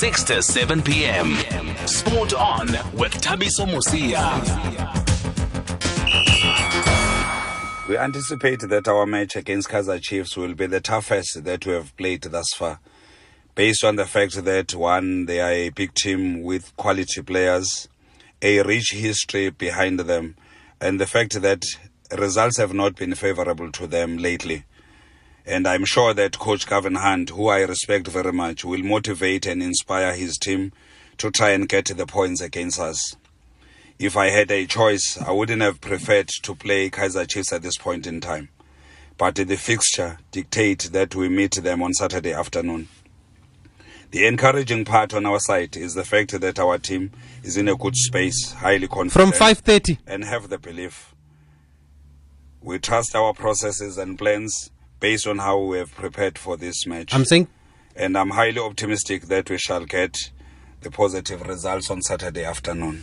6 to 7 p.m. Sport on with Thabiso Mosia. We anticipate that our match against Kaizer Chiefs will be the toughest that we have played thus far. Based on the fact that one, they are a big team with quality players, a rich history behind them, and the fact that results have not been favorable to them lately. And I'm sure that Coach Gavin Hunt, who I respect very much, will motivate and inspire his team to try and get the points against us. If I had a choice, I wouldn't have preferred to play Kaizer Chiefs at this point in time. But the fixture dictates that we meet them on Saturday afternoon. The encouraging part on our side is the fact that our team is in a good space, highly confident. From 5.30. And have the belief. We trust our processes and plans based on how we have prepared for this match. I'm saying and I'm highly optimistic that we shall get the positive results on Saturday afternoon.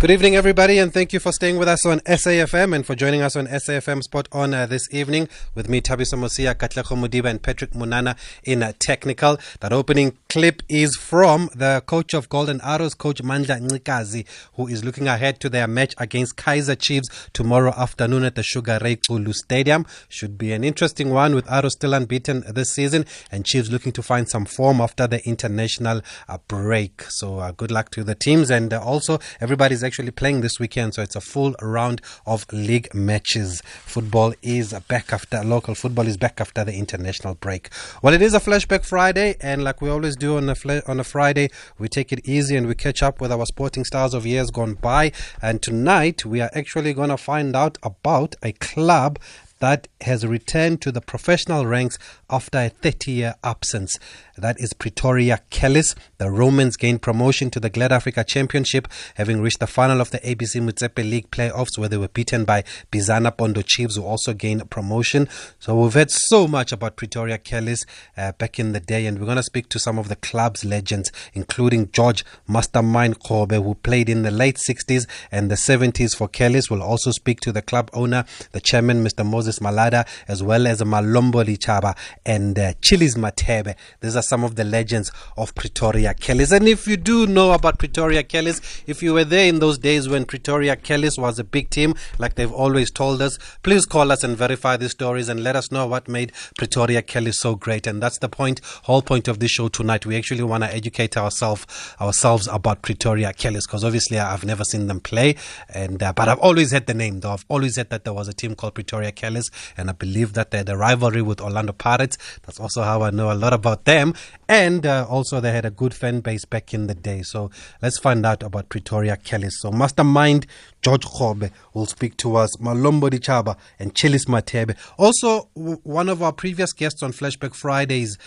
Good evening, everybody, and thank you for staying with us on SAFM and for joining us on SAFM Spot On uh, this evening with me, Thabiso Mosia, Katlego Mudiba, and Patrick Munana in uh, technical. That opening clip is from the coach of Golden Arrows, Coach Mandla Ncikazi, who is looking ahead to their match against Kaizer Chiefs tomorrow afternoon at the Sugar Ray Xulu Stadium. Should be an interesting one with Arrows still unbeaten this season and Chiefs looking to find some form after the international uh, break. So uh, good luck to the teams and uh, also everybody's actually playing this weekend, so it's a full round of league matches. Football is back after local football is back after the international break. Well, it is a flashback Friday, and like we always do on a fl- on a Friday, we take it easy and we catch up with our sporting stars of years gone by. And tonight we are actually going to find out about a club that has returned to the professional ranks after a 30 year absence. That is Pretoria Callies. The Romans gained promotion to the Glad Africa Championship, having reached the final of the ABC Motsepe League playoffs, where they were beaten by Bizana Pondo Chiefs, who also gained promotion. So we've heard so much about Pretoria Callies uh, back in the day, and we're going to speak to some of the club's legends, including George Mastermind Kobe, who played in the late 60s and the 70s for Callies. We'll also speak to the club owner, the chairman, Mr. Moses Malada, as well as Malombo Lechaba and uh, Chilis Matebe. These are some of the legends of Pretoria Callies. And if you do know about Pretoria Callies, if you were there in those days when Pretoria Callies was a big team, like they've always told us, please call us and verify these stories and let us know what made Pretoria Callies so great. And that's the point, whole point of this show tonight. We actually want to educate ourselves ourselves about Pretoria Callies because obviously I've never seen them play, and uh, but I've always had the name though. I've always heard that there was a team called Pretoria Callies, and I believe that they had a rivalry with Orlando Pirates. That's also how I know a lot about them. And uh, also, they had a good fan base back in the day. So let's find out about Pretoria Callies. So, Mastermind George Khobe will speak to us, Malombo Chaba and Chilis Matebe. Also, w- one of our previous guests on Flashback Fridays.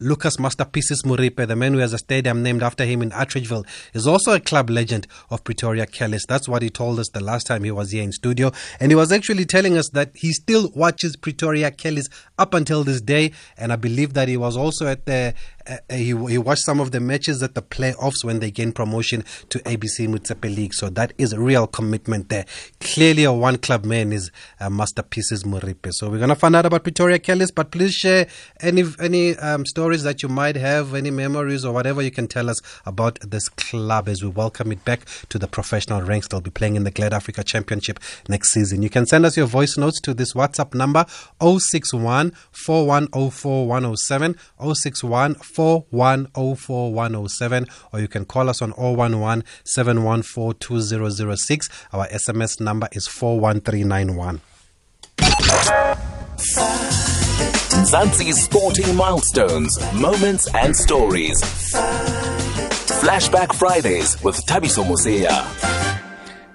Lucas Masterpieces Moripe, the man who has a stadium named after him in Atteridgeville, is also a club legend of Pretoria Callies. That's what he told us the last time he was here in studio. And he was actually telling us that he still watches Pretoria Callies up until this day. And I believe that he was also at the uh, he, he watched some of the matches at the playoffs when they gained promotion to ABC Motsepe League. So that is a real commitment there. Clearly, a one club man is uh, Masterpieces Moripe. So we're to find out about Pretoria Callies, but please share any any um, stories that you might have, any memories or whatever you can tell us about this club as we welcome it back to the professional ranks. They'll be playing in the Glad Africa Championship next season. You can send us your voice notes to this WhatsApp number 061 4104 107 061 4104 or you can call us on 011 714 2006. Our SMS number is 41391. Zanzi's sporting milestones, moments, and stories. Flashback Fridays with Thabiso Mosia.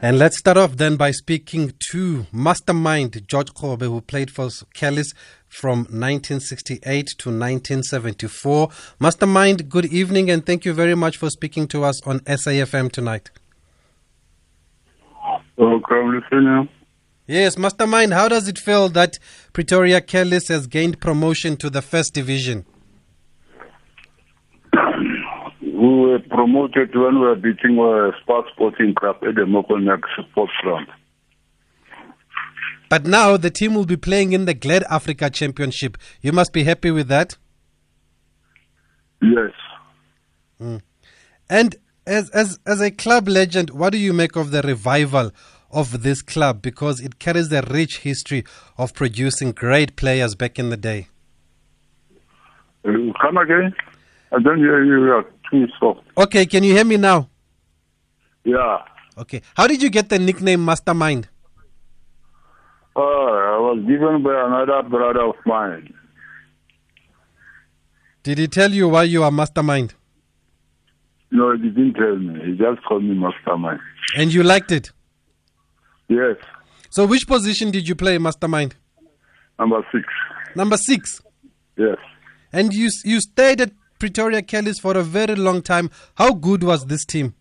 And let's start off then by speaking to Mastermind George Kobe, who played for Callies from 1968 to 1974. Mastermind, good evening and thank you very much for speaking to us on SAFM tonight. Oh, Welcome, listener. Yes, Mastermind, how does it feel that Pretoria Callies has gained promotion to the first division? We were promoted when we were beating a Spark Sporting Club at the Mokonak Sports Ground. But now the team will be playing in the Glad Africa Championship. You must be happy with that. Yes. And as as as a club legend, what do you make of the revival of this club because it carries the rich history of producing great players back in the day? Uh, Come again? I don't hear you. You are too soft. Okay, can you hear me now? Yeah. Okay. How did you get the nickname Mastermind? Uh, I was given by another brother of mine. Did he tell you why you are Mastermind? No, he didn't tell me. He just called me Mastermind. And you liked it? Yes. So which position did you play, Mastermind? Number six. Number six. Yes. And you you stayed at Pretoria Callies for a very long time. How good was this team?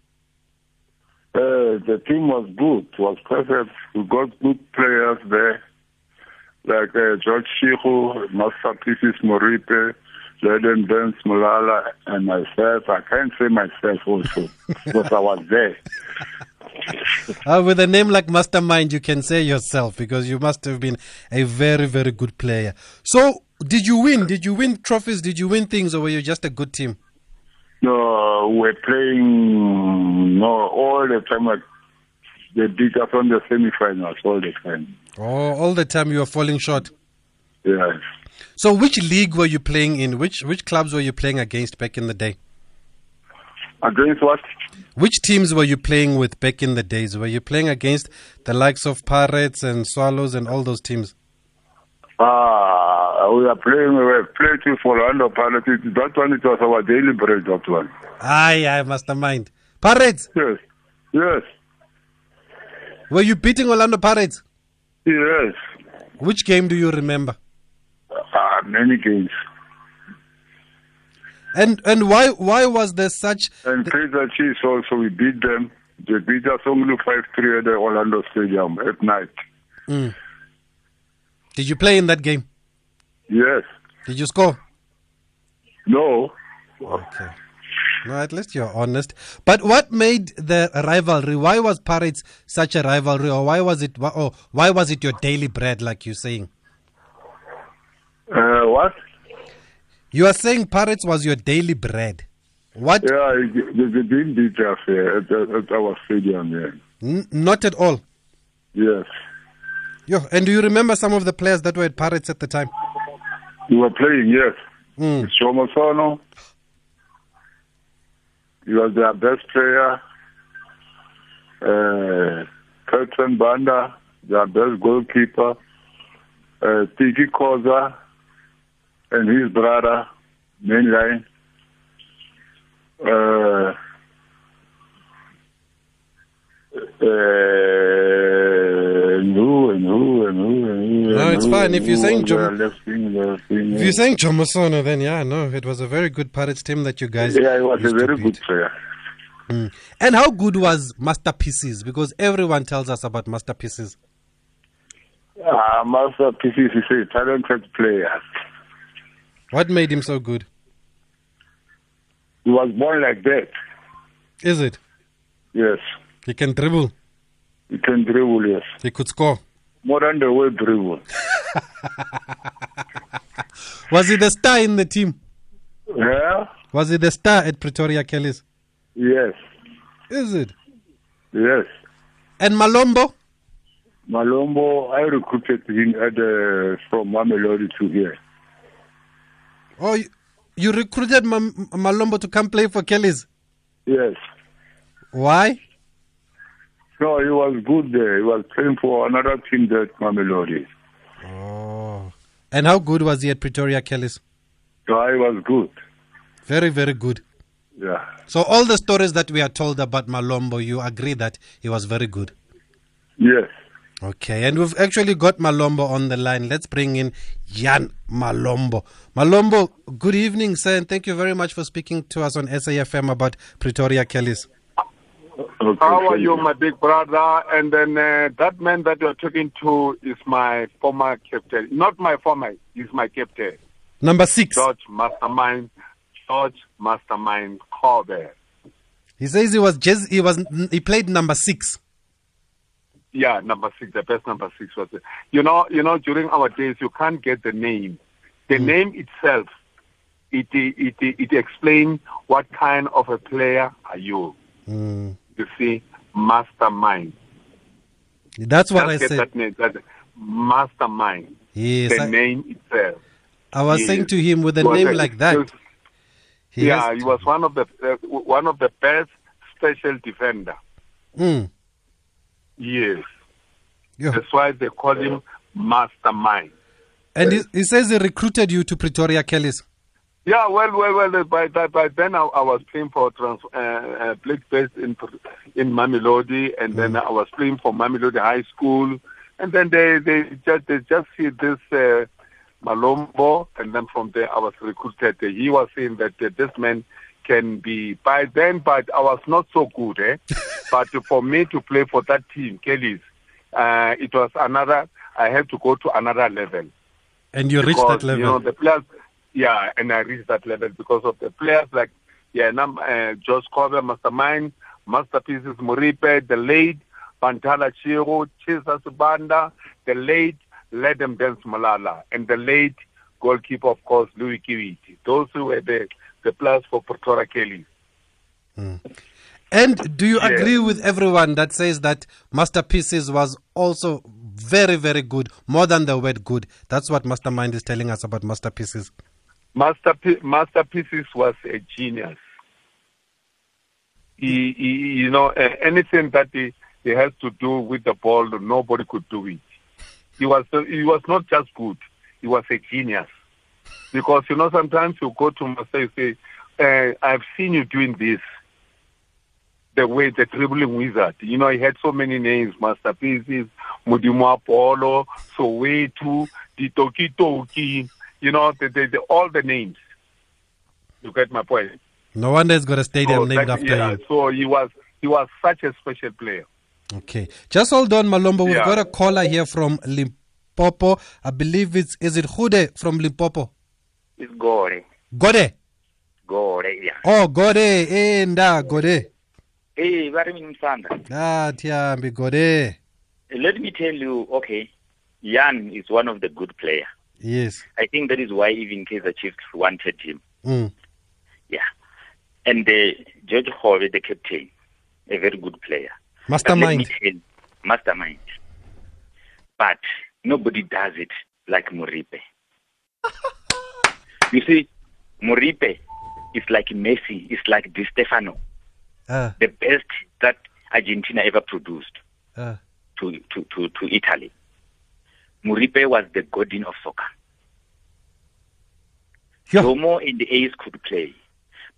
Uh, the team was good. Was perfect. We got good players there, like uh, George Shihu, Masterpieces Moripe, Jordan Burns Mulala, and myself. I can't say myself also because I was there. Uh, with a name like Mastermind, you can say yourself because you must have been a very, very good player. So, did you win? Did you win trophies? Did you win things, or were you just a good team? No, we're playing no all the time. They beat us on the semifinals all the time. Oh, all the time you were falling short. Yes. So, which league were you playing in? Which which clubs were you playing against back in the day? Against what? Which teams were you playing with back in the days? Were you playing against the likes of Pirates and Swallows and all those teams? Ah, we are playing. We were playing with Orlando Pirates. That one it was our daily bread. That one. Aye, aye, mastermind. Pirates. Yes. Yes. Were you beating Orlando Pirates? Yes. Which game do you remember? Ah, many games. And and why why was there such? And Kaizer Chiefs also, we beat them. They beat us only 5-3 at the Orlando Stadium at night. Did you play in that game? Yes. Did you score? No. Okay. No, at least you're honest. But what made the rivalry? Why was Pirates such a rivalry, or why was it? Or why was it your daily bread, like you're saying? Uh, what? You are saying Pirates was your daily bread. What? Yeah, they, they didn't beat us here at, at our stadium, yeah. N- not at all. Yes. Yo, and do you remember some of the players that were at Pirates at the time? We were playing, yes. Mm. Jomo Sono. He was their best player. Uh, Curtin Banda, their best goalkeeper. Uh, Tiki Koza and his brother, mainline. Uh, uh, and who and who and who and who. No, and it's fine. If you're saying Jom- their left wing, left wing, If you're saying Jomo Sono, then yeah, no, it was a very good Pirates team that you guys. yeah, he was a very good player. And how good was Masterpieces? Because everyone tells us about Masterpieces. Ah, masterpieces is a talented player. What made him so good? He was born like that. Is it? Yes. He can dribble. He can dribble, yes. He could score. More than the word dribble. Was he the star in the team? Yeah? Was he the star at Pretoria Callies? Yes. Is it? Yes. And Malombo? Malombo, I recruited him at uh, from Mamelodi to here. Oh, you, you recruited Mam- Malombo to come play for Callies. Yes. Why? No, he was good there. He was playing for another team that Mamelodi. And how good was he at Pretoria Callies? I was good. Very, very good. Yeah. So all the stories that we are told about Malombo, you agree that he was very good. Yes. Okay, and we've actually got Malombo on the line. Let's bring in Jan Malombo. Malombo, good evening, sir, and thank you very much for speaking to us on SAFM about Pretoria Callies. Okay, How are you, my big brother? And then uh, that man that you're talking to is my former captain. Not my former, he's my captain. Number six. George Mastermind, George Mastermind Kobe. He says he was just he was he played number six. Yeah, number six, the best number six was it. You know, you know, during our days, you can't get the name. The name itself it it it, it explains what kind of a player are you. Mm. You see, mastermind. That's what I said. that name. That mastermind. Yes, the I, name itself. I was Yes. saying to him with a Was name a- like that. was- yeah, he was one of the uh, one of the best special defender. Mm. Yes, Yeah. that's why they call him mastermind. And he, he says he recruited you to Pretoria Callies. Yeah, well, well, well. By by, by then, I, I was playing for trans, uh, uh, Blake Best in in Mamelodi, and then I was playing for Mamelodi High School, and then they they just they just see this uh, Malombo, and then from there I was recruited. He was saying that uh, this man can be by then, but I was not so good, eh? but for me to play for that team, Kelly's, uh, it was another. I had to go to another level And you reached that level. You know, the players, yeah, and I reached that level because of the players like, yeah, num- uh, Mastermind, Masterpieces Moripe, the late Pantala Chiro, Chisa Subanda, the late Let Them Dance Malala, and the late goalkeeper, of course, Louis Kiwiti. Those who were the, the players for Pretoria Kelly. And do you Yeah. agree with everyone that says that Masterpieces was also very, very good, more than the word good? That's what Mastermind is telling us about Masterpieces. Masterpiece, Masterpieces was a genius. He, he you know, anything that he, he has to do with the ball, nobody could do it. He was, he was not just good; he was a genius. Because you know, sometimes you go to Master, you say, uh, "I've seen you doing this." The way the dribbling wizard, you know, he had so many names: Masterpieces, Modimo wa bolo, Soweto, Ditoki Toki. You know, the, the, the, all the names. You get my point. No wonder he's got a stadium So named that- after yeah, him. So he was he was such a special player. Okay. Just hold on, Malombo. We've Yeah. got a caller here from Limpopo. I believe it's, is it Hude from Limpopo? It's Gore. Gode. Gore, yeah. Oh, Gode. Eh, nda, Gode. Hey, very Msandra. Ah, Tiambi, Gode. Let me tell you, okay, Jan is one of the good player. Yes. I think that is why even Kaizer Chiefs wanted him. Mm. Yeah. And uh, George Hove, the captain, a very good player. But let me Mastermind. tell mastermind. But nobody does it like Moripe. you see, Moripe is like Messi, is like Di Stefano, Ah, the best that Argentina ever produced. ah. to, to, to, to Italy. Moripe was the godin of soccer. Yeah. Romo and the Ace could play,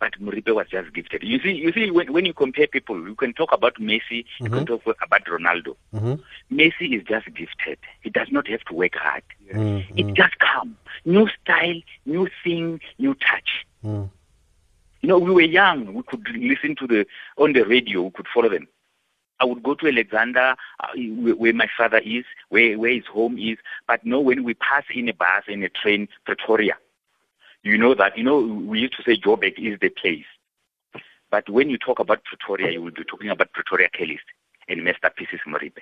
but Moripe was just gifted. You see, you see, when, when you compare people, you can talk about Messi, you can talk about Ronaldo. Mhm. Messi is just gifted. He does not have to work hard. Mm, It just come. New style, new thing, new touch. mm. You know, we were young. We could listen to the on the radio. We could follow them. I would go to Alexandra, uh, where my father is, where where his home is. But no, when we pass in a bus in a train, Pretoria, you know that. You know, we used to say Joburg is the place. But when you talk about Pretoria, you will be talking about Pretoria Callies and Masterpieces Moripe.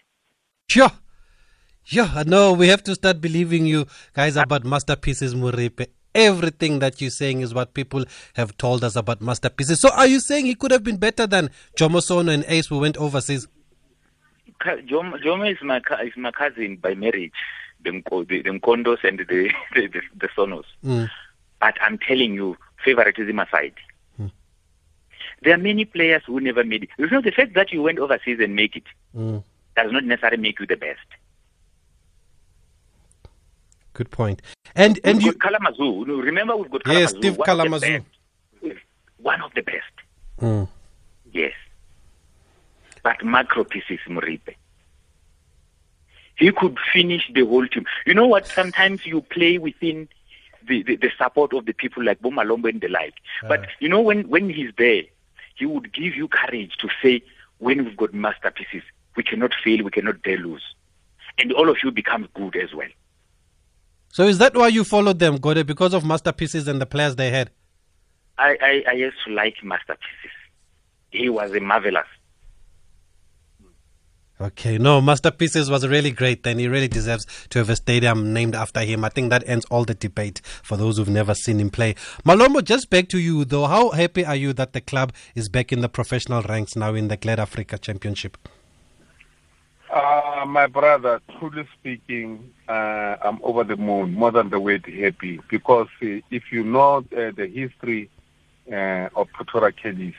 Sure. Yeah, no, we have to start believing you guys about masterpieces, Moripe. Everything that you're saying is what people have told us about masterpieces. So are you saying he could have been better than Jomo Sono and Ace who went overseas? Ka- Jom, is my is my cousin by marriage, the Nko- the, the Nkondos and the the, the, the Sonos. Mm. But I'm telling you, favoritism aside, there are many players who never made it. You know, the fact that you went overseas and make it Mm. does not necessarily make you the best. Good point. And and you Kalamazoo. Remember, we've got Yes, Steve one Kalamazoo. best. One of the best. Mm. Yes. But macro pieces, Moripe. He could finish the whole team. You know what? Sometimes you play within the, the, the support of the people like Bomalombo and the like. But you know, when, when he's there, he would give you courage to say, when we've got masterpieces, we cannot fail, we cannot dare lose. And all of you become good as well. So is that why you followed them, Gode, because of masterpieces and the players they had? I, I, I used to like masterpieces. He was a marvelous. Okay, no, Masterpieces was really great. Then he really deserves to have a stadium named after him. I think that ends all the debate for those who've never seen him play. Malombo, just back to you though. How happy are you that the club is back in the professional ranks now in the Glad Africa Championship? Uh, my brother, truly speaking, uh, I'm over the moon, more than the word happy, because uh, if you know uh, the history uh, of Pretoria Callies,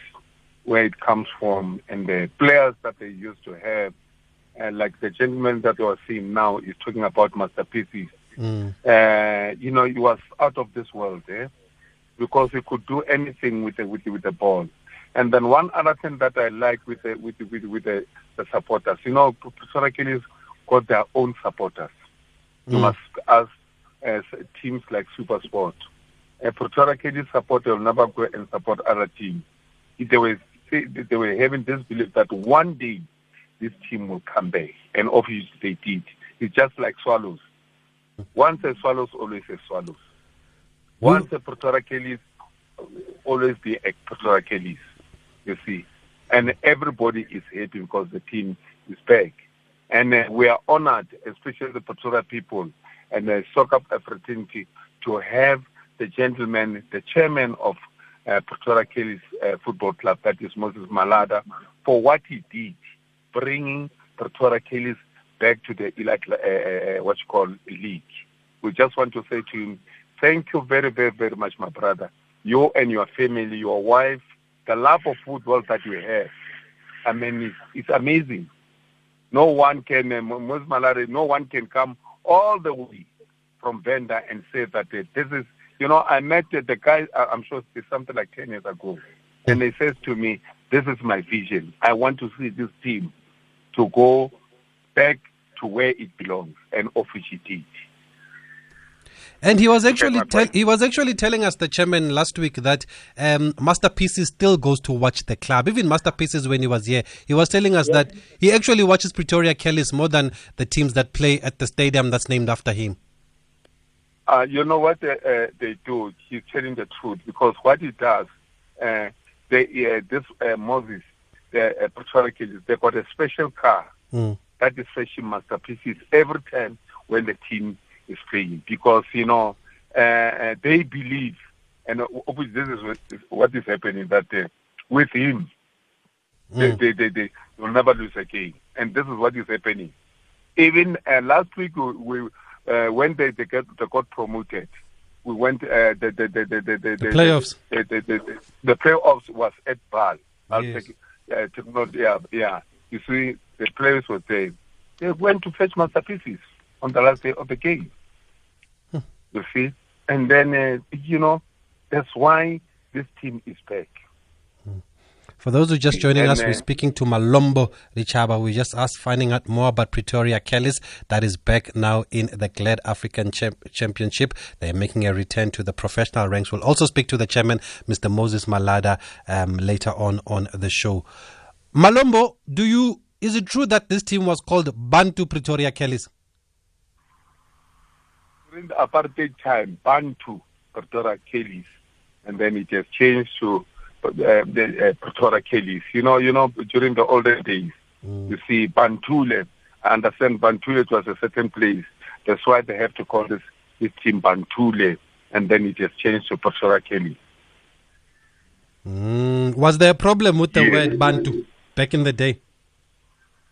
where it comes from, and the players that they used to have, uh, like the gentleman that you are seeing now is talking about masterpieces. Mm. Uh, you know, he was out of this world, eh? Because he could do anything with the, with with the ball. And then one other thing that I like with the, with the, with, the, with the, the supporters, you know, Callies got their own supporters. You Mm. must ask as teams like SuperSport. A Pretoria Callies supporter will never go and support other teams. They were they were having this belief that one day this team will come back, and obviously they did. It's just like swallows. Once a swallows, always a swallows. Once a Pretoria Callies, always be a Pretoria Callies. You see, and everybody is happy because the team is back, and uh, we are honored, especially the Pretoria people and the soccer fraternity, to have the gentleman, the chairman of uh, Pretoria Callies uh, Football Club, that is Moses Malada, for what he did, bringing Pretoria Callies back to the elite, uh, uh, what you call league. We just want to say to him, thank you very, very, very much, my brother. You and your family, your wife, the love of football that you have. I mean, it's, it's amazing. No one can, uh, Malada, no one can come all the way from Venda and say that uh, this is, you know, I met uh, the guy, uh, I'm sure it's something like 10 years ago, and he says to me, this is my vision. I want to see this team to go back to where it belongs, and obviously did. And he was actually point. he was actually telling us the chairman last week that um, Masterpieces still goes to watch the club. Even Masterpieces when he was here, he was telling us that he actually watches Pretoria Callies more than the teams that play at the stadium that's named after him. Uh, you know what uh, uh, they do? He's telling the truth because what he does, uh, they, uh, this uh, Moses, the uh, Pretoria Callies, they got a special car Mm. that is fetching masterpieces every time when the team is playing because you know uh, uh, they believe, and uh, obviously this is what, what is happening that uh, with him they, they, they, they will never lose a game, and this is what is happening. Even uh, last week, we, we uh, when they they, get, they got promoted, we went uh, the, the, the, the, the, playoffs. The, the, the, the, playoffs was at Bal. Yes. Uh, yeah, yeah. You see, the players were there. They went to fetch masterpieces on the last day of the game. You see, and then uh, you know that's why this team is back. For those who are just joining And, us, we're uh, speaking to Malombo Lechaba. We just asked, finding out more about Pretoria Callies that is back now in the Glad African Champ- Championship. They're making a return to the professional ranks. We'll also speak to the chairman, Mr. Moses Malada, um, later on on the show. Malombo, do you is it true that this team was called Bantu Pretoria Callies? During the apartheid time, Bantu Pretoria Callies, and then it has changed to uh, the uh, Pretoria Callies. You know, you know, during the older days, you see Bantule. I understand Bantule was a certain place. That's why they have to call this this team Bantule, and then it has changed to Pretoria Kelly. Mm, was there a problem with the word Bantu back in the day?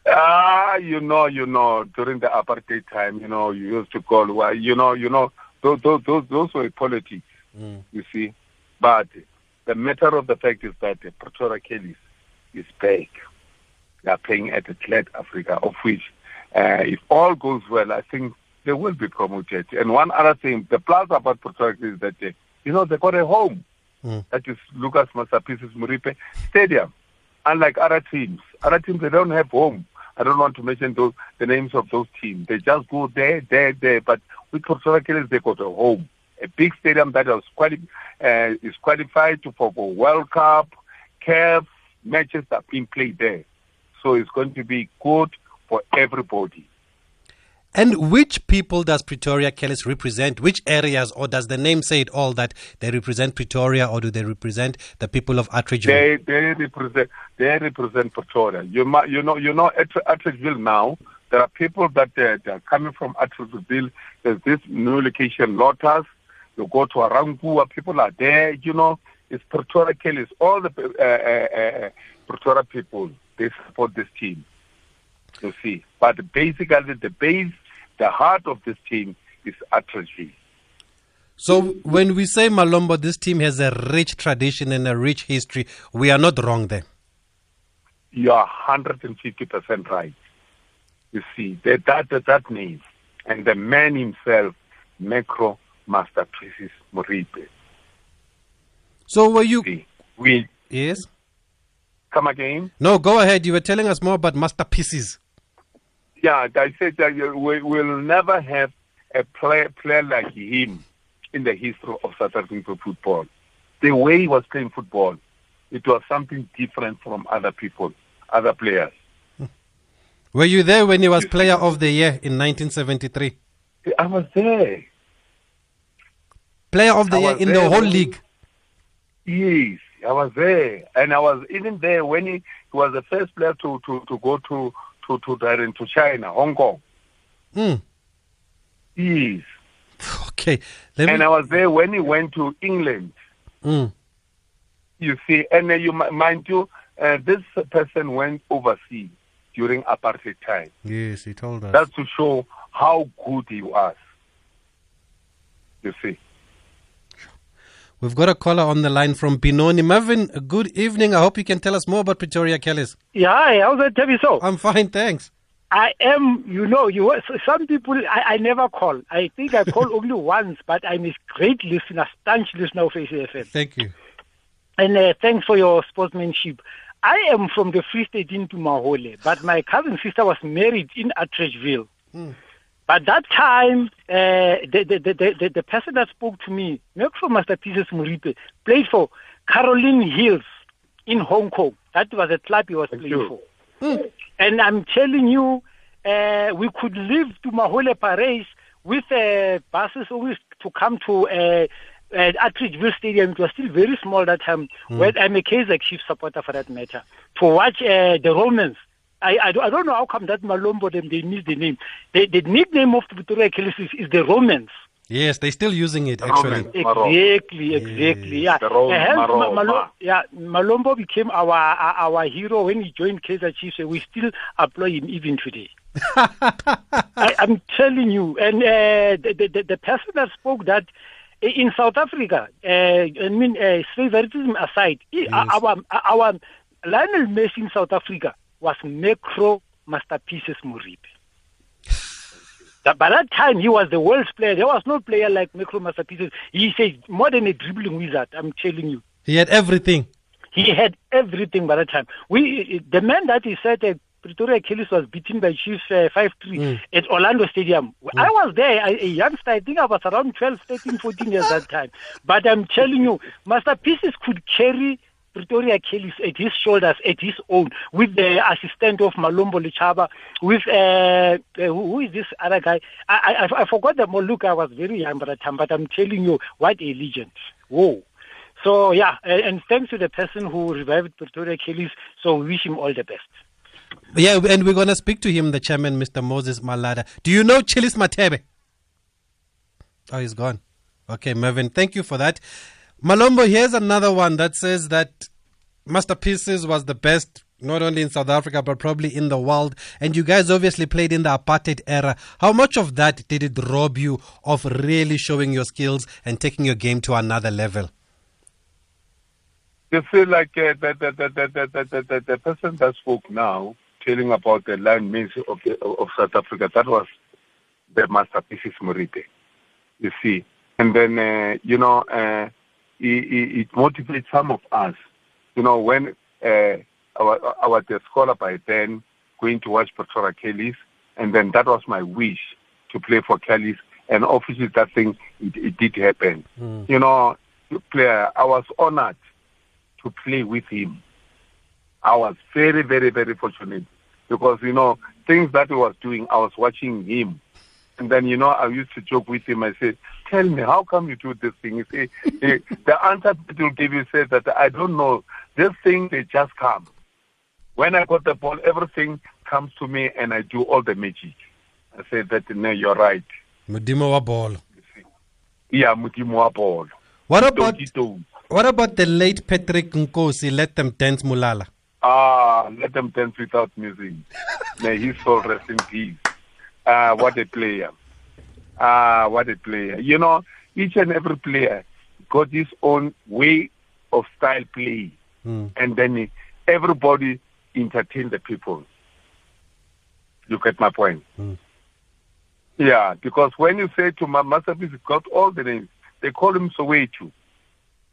Ah, you know, you know, during the apartheid time, you know, you used to call, well, you know, you know, those, those, those, those were politics, you see. But the matter of the fact is that the Pretoria Callies is back. They are playing at the Glad Africa, of which, uh, if all goes well, I think they will be promoted. And one other thing, the plus about Pretoria is that, uh, you know, they got a home. Mm. That is Lucas Masterpieces Moripe Stadium. Unlike other teams, other teams they don't have home. I don't want to mention those the names of those teams. They just go there, there, there. But with Pretoria Callies, they got a home, a big stadium that was quali- uh, is qualified to for for World Cup, CAF matches that are being played there. So it's going to be good for everybody. And which people does Pretoria Callies represent? Which areas, or does the name say it all that they represent Pretoria, or do they represent the people of Atteridgeville? They they represent they represent Pretoria. You might, you know you know Att- Atteridgeville now. There are people that uh, they are coming from Atteridgeville. There's this new location, Lotus. You go to Arangua, people are there. You know, it's Pretoria Callies. All the uh, uh, uh, Pretoria people they support this team. You see, but basically the base, the heart of this team is Atteridgeville. So when we say Malombo, this team has a rich tradition and a rich history. We are not wrong there. You are 150% right. You see, that, that, that, name. And the man himself, Macro Master Princess Moripe. So were you? See, we Yes. come again. No, go ahead. You were telling us more about masterpieces. Yeah, I said that we will never have a player, player like him in the history of South African football. The way he was playing football, it was something different from other people, other players. Were you there when he was Player of the Year in 1973? I was there. Player of the Year in the whole league. Yes, I was there, and I was even there when he, he was the first player to, to, to go to to to, to, to China, Hong Kong. Hmm. Yes, Okay. Let and me. I was there when he went to England. Mm. You see, and uh, you mind you, uh, this person went overseas during apartheid time. Yes, he told us. That's to show how good he was. You see. We've got a caller on the line from Benoni. Marvin, good evening. I hope you can tell us more about Pretoria Callies. Yeah, hi, how's that, Debbie? So, I'm fine, thanks. I am, you know, you some people, I, I never call. I think I call only once, but I'm a great listener, staunch listener of SAFM. Thank you. And uh, thanks for your sportsmanship. I am from the Free State in Tumahole, but my cousin sister was married in Atteridgeville. But that time, uh, the, the, the, the, the person that spoke to me, Metro Masterpieces Moripe, played for Caroline Hills in Hong Kong. That was a club he was playing you. for. And I'm telling you, uh, we could leave to Mahole Parys with uh, buses always to come to uh, uh, Atteridgeville Stadium. It was still very small that time. Where I'm a Kaizer Chief supporter for that matter. To watch uh, the Romans. I, I, don't- I don't know how come that Malombo them they missed the name. The, the nickname of the Victoria Kelly is, is the Romans. Yes, they're still using it, actually. Roman. Maro. Exactly, exactly. Yeah, The Ro- hence, Maro- Malo- Ma. yeah, Malombo became our our our hero when he joined Kaizer Chiefs. and We still employ him even today. I, I'm telling you, and uh, the, the the person that spoke that in South Africa, uh, I mean, uh, favoritism aside, he- our our Lionel Messi in South Africa was macro masterpieces Moripe. By that time, he was the world's player. There was no player like Macro Masterpieces. He said more than a dribbling wizard. I'm telling you. He had everything. He had everything by that time. We, the man that he said Pretoria Callies was beaten by Chiefs uh, 5-3 at Orlando Stadium. I was there, I, a youngster. I think I was around 12, 13, 14 years at that time. But I'm telling you, Masterpieces could carry Pretoria Callies at his shoulders, at his own, with the assistant of Malombo Lechaba, with, uh, uh, who who is this other guy? I, I, I forgot the Look, I was very young by that time, but I'm telling you, what a legend. Whoa. So yeah, and, and thanks to the person who revived Pretoria Callies. So wish him all the best. Yeah, and we're going to speak to him, the chairman, Mr. Moses Malada. Do you know Chilis Matebe? Oh, he's gone. Okay, Mervin, thank you for that. Malombo, here's another one that says that Masterpieces was the best, not only in South Africa, but probably in the world. And you guys obviously played in the apartheid era. How much of that did it rob you of really showing your skills and taking your game to another level? You feel like uh, the, the, the, the, the, the, the, the person that spoke now, telling about the land means of, the, of South Africa, that was the masterpieces Moripe. You see. And then, uh, you know, uh, it, it, it motivates some of us. You know, when uh, our, our scholar by then going to watch Pretoria Callies, and then that was my wish to play for Callies. And obviously that thing, it, it did happen. You know, player, I was honored to play with him. I was very, very, very fortunate because, you know, things that he was doing, I was watching him And then, you know, I used to joke with him. I said, tell me, how come you do this thing? He said, the answer that will give you said that I don't know. This thing, they just come. When I got the ball, everything comes to me and I do all the magic. I said that, no, you're right. Modimo wa bolo. Yeah, Modimo wa bolo. What about Tokito. What about the late Patrick Nkosi? Let them dance Mulala. Ah, let them dance without music. May his soul rest in peace. Ah, what a player. Ah, what a player. You know, each and every player got his own way of style play. Mm. And then everybody entertain the people. You get my point? Mm. Yeah, because when you say to my masterpiece, got all the names. They call him Soweto.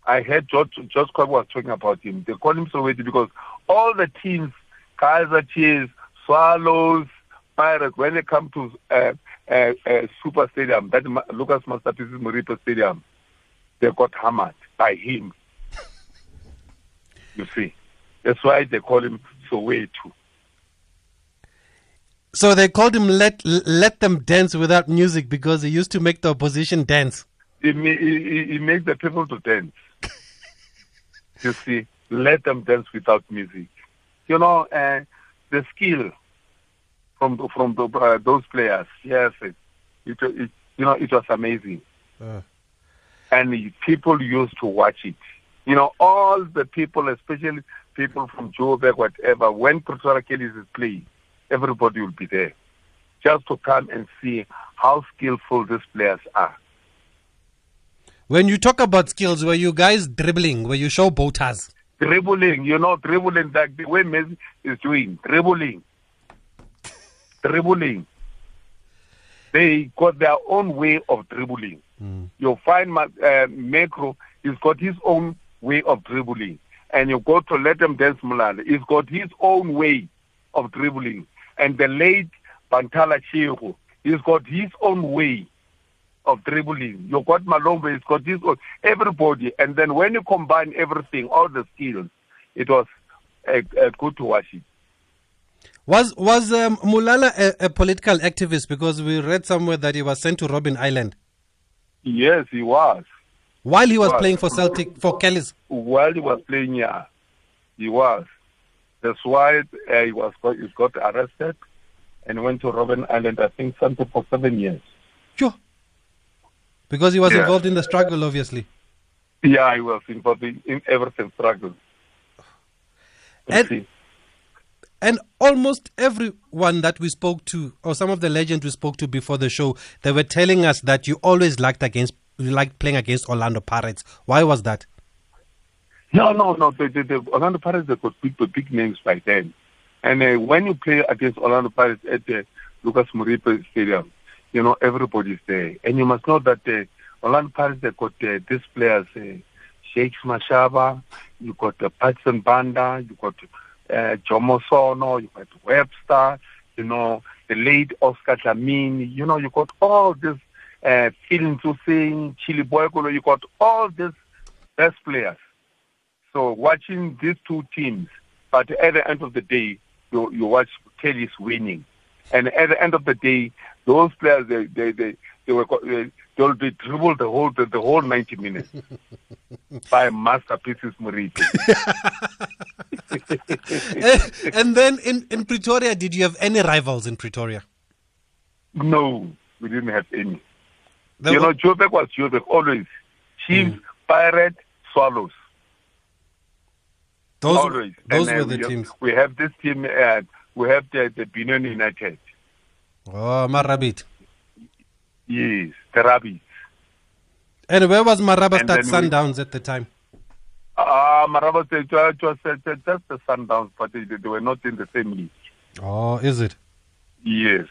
I heard George George Kwab was talking about him. They call him Soweto because all the teams, Kaizer Chiefs, Swallows, Pirates, when they come to uh, uh, uh, Super Stadium, that Lucas Masterpiece Moripe Stadium, they got hammered by him. You see, that's why they call him Soweto. So they called him let let them dance without music because he used to make the opposition dance. He, he- he makes the people to dance. You see, let them dance without music. You know, uh, the skill from the- from the, uh, those players, yes, it, it, it you know it was amazing, Uh. and people used to watch it. You know, all the people, especially people from Joburg, whatever, when Pretoria Kelly is playing, everybody will be there just to come and see how skillful these players are. When you talk about skills, were you guys dribbling? Were you show boaters? dribbling, you know, dribbling like the way Messi is doing, dribbling, dribbling. They got their own way of dribbling. You'll find uh, Macro, he's got his own way of dribbling. And you go to Let Them Dance Mulala, he's got his own way of dribbling. And the late Bantala Chihu, he's got his own way of dribbling. You got Malombe, he's got his own, everybody. And then when you combine everything, all the skills, it was uh, uh, good to watch it. Was was um, Mulala a, a political activist? Because we read somewhere that he was sent to Robben Island Yes, he was. while he was Was. playing for Celtic for Kellys. While he was playing here, he was. That's why uh, he was got, he got arrested and went to Robben Island, I think, something for seven years. Because he was Yeah. involved in the struggle, obviously. Yeah, he was involved in, in everything struggle. And- see. And almost everyone that we spoke to, or some of the legends we spoke to before the show, they were telling us that you always liked against, you liked playing against Orlando Pirates. Why was that? No, no, no. The, the, the Orlando Pirates they got big, big names by then, and uh, when you play against Orlando Pirates at the Lucas Moripe Stadium, you know everybody's there, and you must know that the Orlando Pirates they got uh, these players, uh, Shakes Mashaba, you got uh, Patson Banda, you got uh, Jomo Sono, you got Webster, you know the late Oscar Dlamini, you know you got all this uh, Phil Ntusing, Chili Boykolo, you got all these best players. So watching these two teams, but at the end of the day, you, you watch Kelly's winning, and at the end of the day, those players they they they, they were they, they'll be dribbled the whole the, the whole ninety minutes by masterpieces Moripe. and then in, in Pretoria, did you have any rivals in Pretoria? no, we didn't have any. There you were- know, Joburg was Joburg always. Chiefs, Pirate, Swallows. those always. those And, were the we, teams. We have this team. Uh, we have the the Benin United. Oh, Marabit. Yes, the Rabbits. And where was Maraba And Start then we- Sundowns at the time? Ah, Maraba, it was, uh, just the Sundowns, but they, they were not in the same league. Oh, is it? Yes.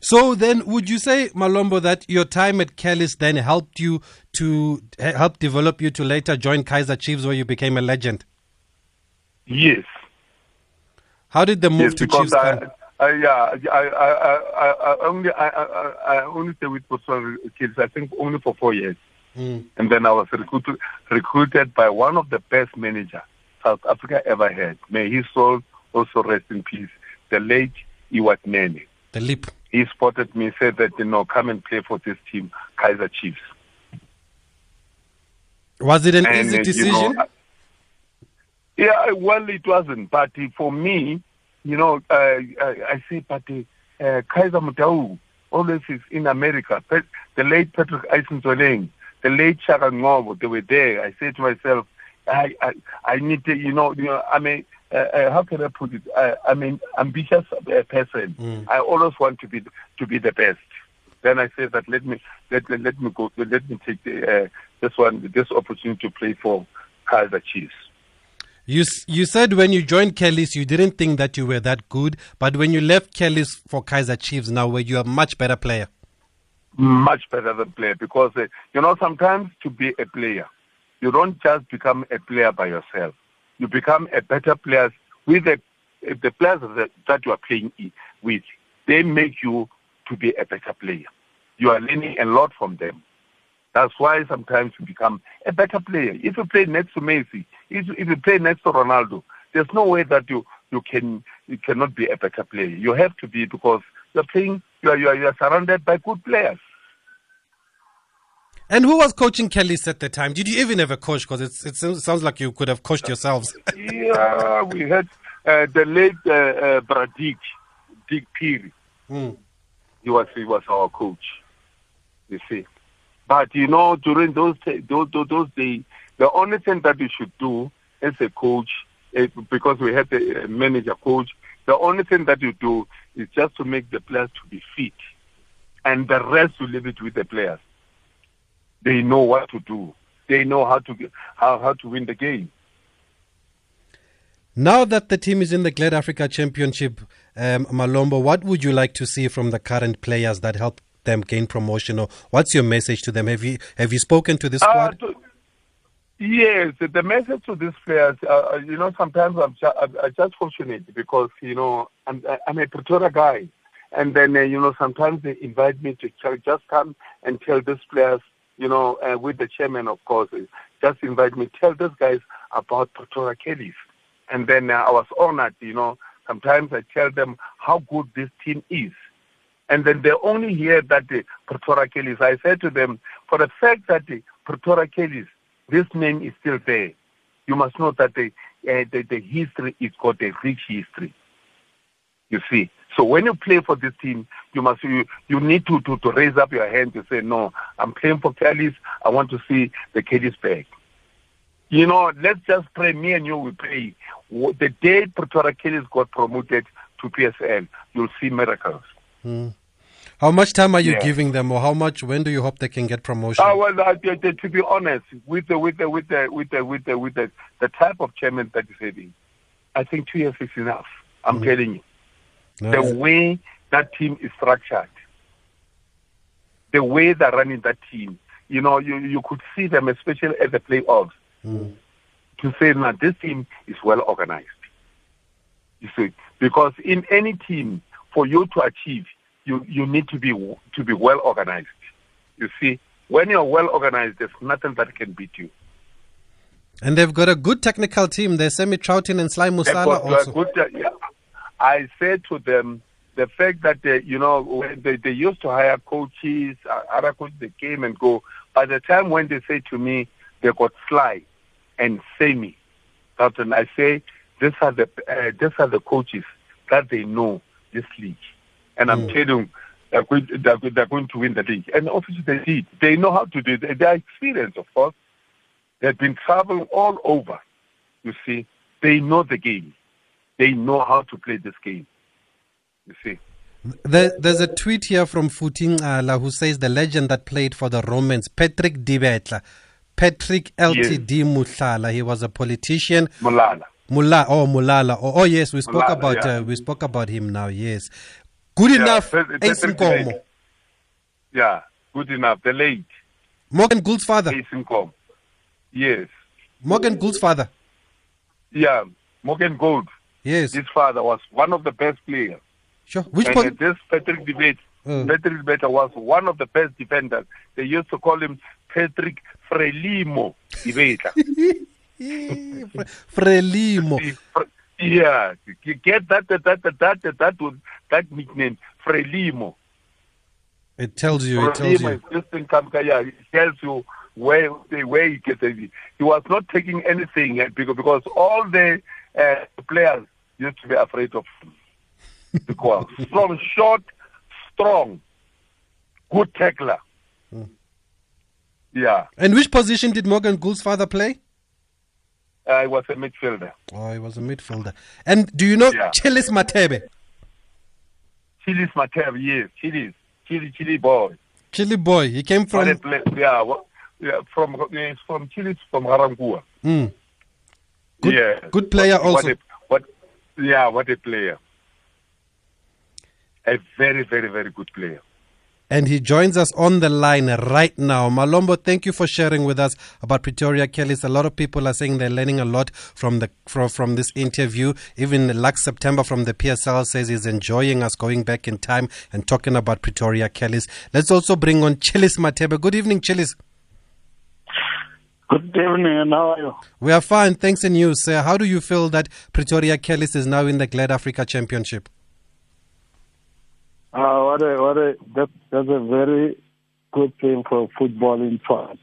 So then, would you say, Malombo, that your time at Callies then helped you to help develop you to later join Kaizer Chiefs, where you became a legend? Yes. How did the move yes, to Chiefs I, come? I, yeah, I, I, I, only, I, I, I only stayed with Botswana kids. I think only for four years, Mm. and then I was recruited, recruited by one of the best managers South Africa ever had. May his soul also rest in peace. The late Ewert Nene. The leap. he spotted me, and said that, you know, come and play for this team, Kaizer Chiefs. Was it an And, easy uh, you decision? know, yeah, well, it wasn't. But for me, you know, uh, I, I see, but uh, uh, Kaizer Motaung always is in America. The late Patrick Ntsoelengoe, the late Shaka Ngcobo, they were there. I said to myself, I, I, I need to, you know, you know, I mean, uh, uh, how can I put it? I, I'm an ambitious uh, person. I always want to be to be the best. Then I said that let me let let, let me go let me take the, uh, this one this opportunity to play for Kaizer Chiefs. You you said when you joined Callies, you didn't think that you were that good, but when you left Callies for Kaizer Chiefs, now where you are a much better player. much better than player because uh, you know sometimes to be a player you don't just become a player by yourself. You become a better player with the the players that, that you are playing with they make you to be a better player. You are learning a lot from them that's why sometimes you become a better player if you play next to Messi if, if you play next to Ronaldo there's no way that you you can you cannot be a better player you have to be because you're playing you are, you are, you are surrounded by good players And who was coaching Callies at the time? Did you even have a coach? Because it sounds sounds like you could have coached yourselves. yeah, we had uh, the late uh, uh, Bradik, Dick Peary. Hmm. He was he was our coach. You see, but you know during those those those, days, the only thing that you should do as a coach, eh, because we had uh, manager coach, the only thing that you do is just to make the players to be fit, and the rest you leave it with the players. They know what to do. They know how to how how to win the game. Now that the team is in the Glad Africa Championship, um, Malombo, what would you like to see from the current players that help them gain promotion? Or what's your message to them? Have you have you spoken to Uh, squad? to- yes, the message to these players, uh, uh, you know, sometimes I'm, ju- I'm just fortunate because, you know, I'm, I'm a Pretoria guy. And then, uh, you know, sometimes they invite me to ch- just come and tell these players, you know, uh, with the chairman, of course, uh, just invite me, tell these guys about Pretoria Callies. And then uh, I was honored, you know, sometimes I tell them how good this team is. And then they only hear that the Pretoria Callies. I said to them, for the fact that the Pretoria Callies, this name is still there, you must know that the, uh, eh, the, the history is got a rich history. You see. So when you play for this team, you must you, you need to, to, to raise up your hand to say, no, I'm playing for Callies. I want to see the Callies back. You know, let's just pray. Me and you will pray. The day Pretoria Callies got promoted to PSL, you'll see miracles. Hmm. How much time are you Yeah. giving them, or how much? When do you hope they can get promotion? Oh well, uh, to, be honest, with the with the with the with the with the with the, the type of chairman that is having, I think two years is enough. I'm telling you, No? the way that team is structured, the way they're running that team, you know, you you could see them, especially at the playoffs, to say now this team is well organized. You see, because in any team, for you to achieve, you you need to be to be well organized. You see, when you're well organized, there's nothing that can beat you. And they've got a good technical team. There's Sammy Troughton and Sly Musala got- you are also. good, uh, yeah. I said to them the fact that they, you know they, they used to hire coaches, uh, other coaches they came and go. By the time when they say to me they got Sly and Semi, when I say these are the uh, these are the coaches that they know this league, and I'm telling you. They're going, they're, they're going to win the league. And obviously they did. They know how to do it. They are experienced, of course. They've been traveling all over. You see, they know the game. They know how to play this game. You see. There, there's a tweet here from Futing Ala who says the legend that played for the Romans, Patrick Dibetla. Patrick LTD Mutlala. He was a politician. Mulala. Mula, oh Mulala. Oh, oh yes, we spoke Mulala, about yeah. uh, we spoke about him now. Yes, good Yeah, enough. Ace Nkomo. Yeah, good enough. The late Morgan Gould's father. Ace. Yes. Morgan Gould's father. Yeah, Morgan Gould. Yes, His father was one of the best players. sure. Which and po- uh, this Patrick Debate, Mm. Patrick Debate was one of the best defenders. They used to call him Patrick Frelimo Debate. Fre- Frelimo. Yeah, you get that that that that that that, that, that nickname Frelimo. It tells you. It tells you. Thing comes, yeah, it tells you where where he gets it. He was not taking anything eh, because because all the uh, players used to be afraid of him. because strong, short, strong, good tackler. Yeah, And which position did Morgan Gould's father play? I was a midfielder. Oh, he was a midfielder. And do you know Yeah. Chilis Matebe? Chilis Matev, yes, Chilis, Chili, Chili boy. Chili boy. He came from. yeah, yeah, from yes, from Chilis, from Ga-Rankuwa. Mm. Good- yeah, good player what, also. What, a, what, yeah, what a player. A very, very, very good player. And he joins us on the line right now. Malombo, thank you for sharing with us about Pretoria Callies. A lot of people are saying they're learning a lot from the from, from this interview. Even Lux September from the PSL says he's enjoying us going back in time and talking about Pretoria Callies. Let's also bring on Chilis Matebe. Good evening, Chilis. Good evening, and how are you? We are fine, thanks and you, sir. How do you feel that Pretoria Callies is now in the Glad Africa Championship? Uh, what a, what a, that, that's a very good thing for football in France.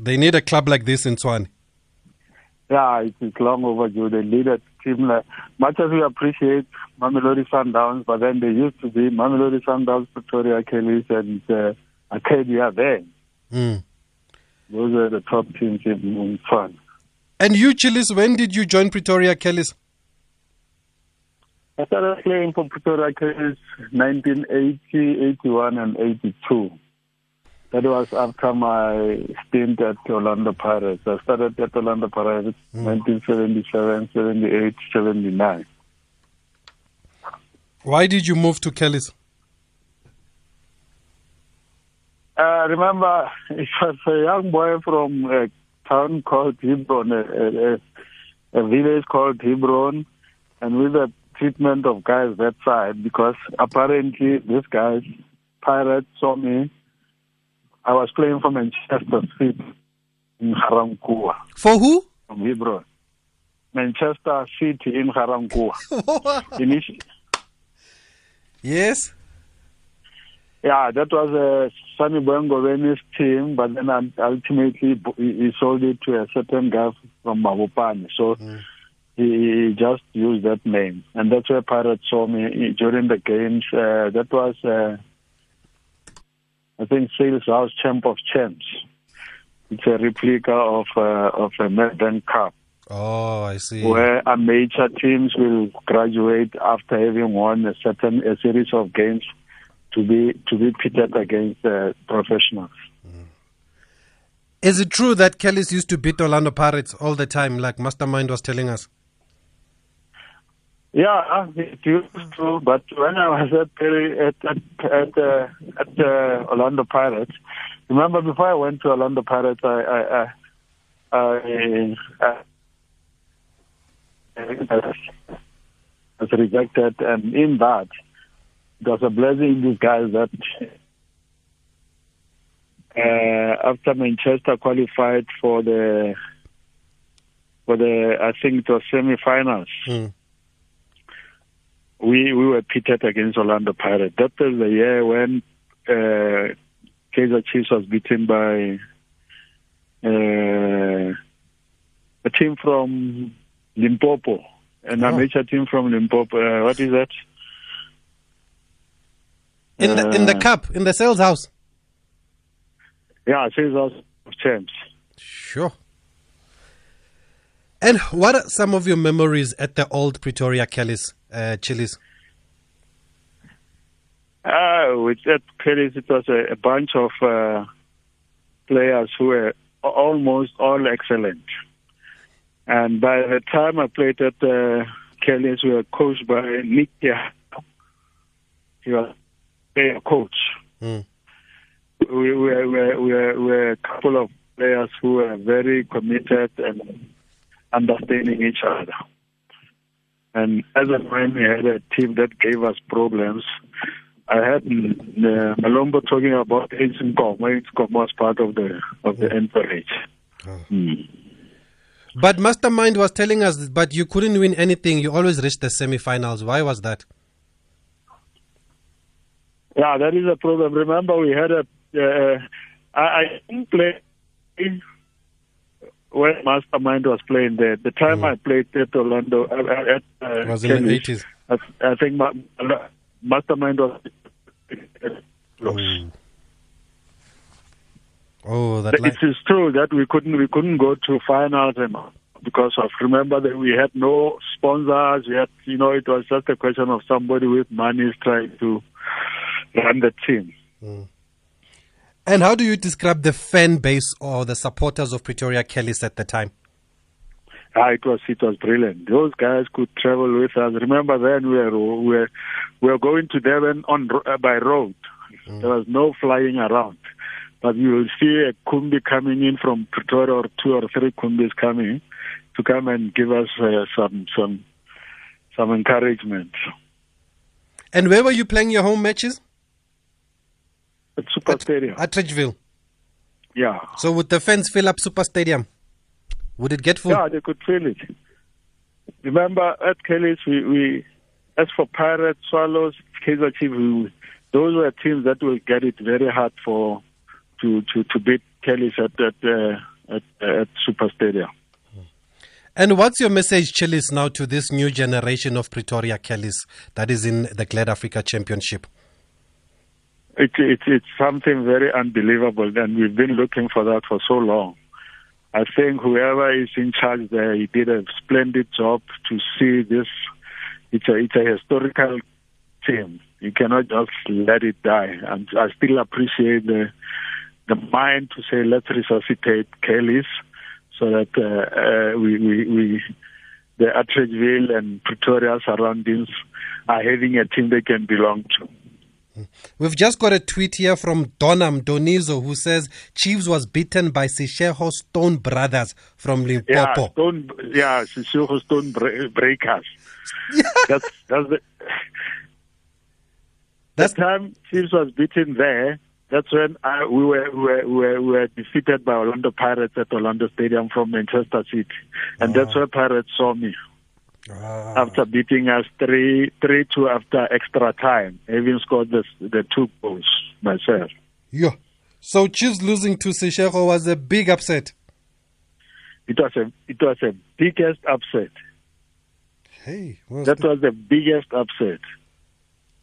They need a club like this in Tshwane. Yeah, it is long overdue. They need a team like, much as we appreciate Mamelodi Sundowns, but then they used to be Mamelodi Sundowns, Pretoria Callies, and uh, Arcadia then. Mm. Those are the top teams in, in France. And you, Chilis, when did you join Pretoria Callies? I started playing for Pretoria Callies 1980, 81, and 82. That was after my stint at Orlando Pirates. I started at Orlando Pirates 1977, 78, 79. Why did you move to Callies? Uh, remember, it was a young boy from a town called Hebron, a, a, a, a village called Hebron, and with the treatment of guys that side, because apparently this guy, pirate, saw me. I was playing for Manchester City in Ga-Rankuwa, For who? from Hebron. Manchester City in Ga-Rankuwa. Yes. Yeah, that was a Sunny Bwengoveni's team, but then ultimately he sold it to a certain guy from Mabopane. So he he just used that name. And that's where Pirates saw me during the games. Uh, that was, uh, I think, Sales House Champ of Champs. It's a replica of uh, of a Melbourne Cup, Oh, I see. where amateur teams will graduate after having won a certain a series of games to be to be pitted against uh, professionals. Is it true that Callies used to beat Orlando Pirates all the time, like Mastermind was telling us? Yeah, it used to, but when I was at Perry, at at at, uh, at uh, Orlando Pirates, remember before I went to Orlando Pirates, I I I, I, I, was rejected, and in that, it was a blessing in disguise that uh, after Manchester qualified for the for the I think it was semi-finals Mm. We we were pitted against Orlando Pirates. That was the year when uh, Kaizer Chiefs was beaten by uh, a team from Limpopo, an Oh. amateur team from Limpopo. Uh, what is that? In the in the Uh, cup, in the sales house. Yeah, Chiefs was of champs. Sure. And what are some of your memories at the old Pretoria Callies, uh, Chili's? Uh, with that Callies, it was a, a bunch of uh, players who were almost all excellent. And by the time I played at uh, Callies, we were coached by Nick Yah. He was a coach. Mm. We were, we, were, we, were, we were a couple of players who were very committed and understanding each other. And as and when we had a team that gave us problems, I had uh, Malombo talking about Insinkom. Insinkom was part of the of the entourage. Mm. But Mastermind was telling us, but you couldn't win anything. You always reached the semi-finals. Why was that? Yeah, that is a problem. Remember, we had a. Uh, I, I didn't play when Mastermind was playing there. The time hmm. I played at Orlando, uh, uh, at uh, was in the eighties. I, I think ma- Mastermind was. Oh. Oh, that It is true that we couldn't we couldn't go to finals eh, and because of remember that we had no sponsors. We had you know it was just a question of somebody with money trying to run the team. Hmm. And how do you describe the fan base or the supporters of Pretoria Callies at the time? Ah, it was it was brilliant. Those guys could travel with us. Remember then we were we were, we were going to Durban on uh, by road. There was no flying around. But you will see a Kumbi coming in from Pretoria or two or three Kumbis coming to come and give us uh, some some some encouragement. And where were you playing your home matches? At Super Stadium. At Ridgeville. yeah. So would the fans fill up Super Stadium? Would it get full? Yeah, they could fill it. Remember at Callies, we, we as for Pirates, Swallows, Kaizer Chiefs, we, those were teams that will get it very hard for to to, to beat Callies at at, uh, at at Super Stadium. And what's your message, Chillis, now to this new generation of Pretoria Callies that is in the Glad Africa Championship? It, it, it's something very unbelievable, and we've been looking for that for so long. I think whoever is in charge there, he did a splendid job to see this. It's a, it's a historical team. You cannot just let it die. And I still appreciate the the mind to say let's resuscitate Callies so that uh, uh, we, we, we the Atteridgeville and Pretoria surroundings are having a team they can belong to. We've just got a tweet here from Donam Donizo who says Chiefs was beaten by Sisheho Stone Brothers from Limpopo. Yeah, stone. Yeah, Sisoko stone breakers. that's that's the. That's- that time Chiefs was beaten there. That's when I, we, were, we, were, we, were, we were defeated by Orlando Pirates at Orlando Stadium from Manchester City, and that's ah. where Pirates saw me Ah. after beating us three three two after extra time, having scored the the two goals myself. Yeah. So Chiefs losing to Sisheho was a big upset. It was a it was a biggest upset. Hey, what's That the- was the biggest upset.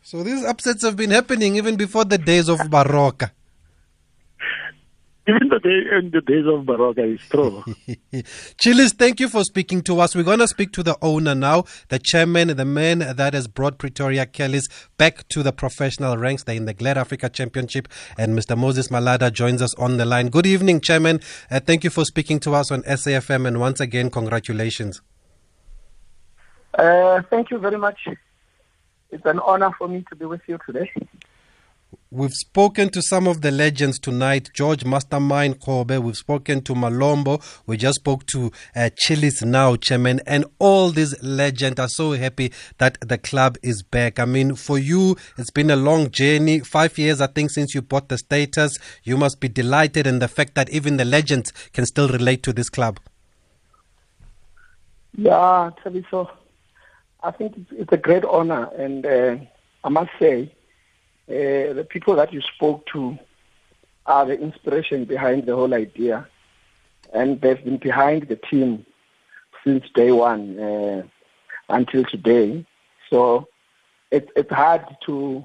so these upsets have been happening even before the days of Baroka. Even the day in the days of Baroka is true. Chilis, thank you for speaking to us. We're going to speak to the owner now, the chairman, the man that has brought Pretoria Callies back to the professional ranks. They're in the Glad Africa Championship, and Mr. Moses Malada joins us on the line. Good evening, chairman. Uh, thank you for speaking to us on SAFM, and once again, congratulations. Uh, thank you very much. It's an honor for me to be with you today. We've spoken to some of the legends tonight. George Mastermind Kobe. We've spoken to Malombo. We just spoke to uh, Chilis now, Chairman. And all these legends are so happy that the club is back. I mean, for you, it's been a long journey. Five years, I think, since you bought the status. You must be delighted in the fact that even the legends can still relate to this club. Yeah, Thabiso, I think it's, it's a great honor, and uh, I must say, uh, the people that you spoke to are the inspiration behind the whole idea, and they've been behind the team since day one uh, until today. So it, it's hard to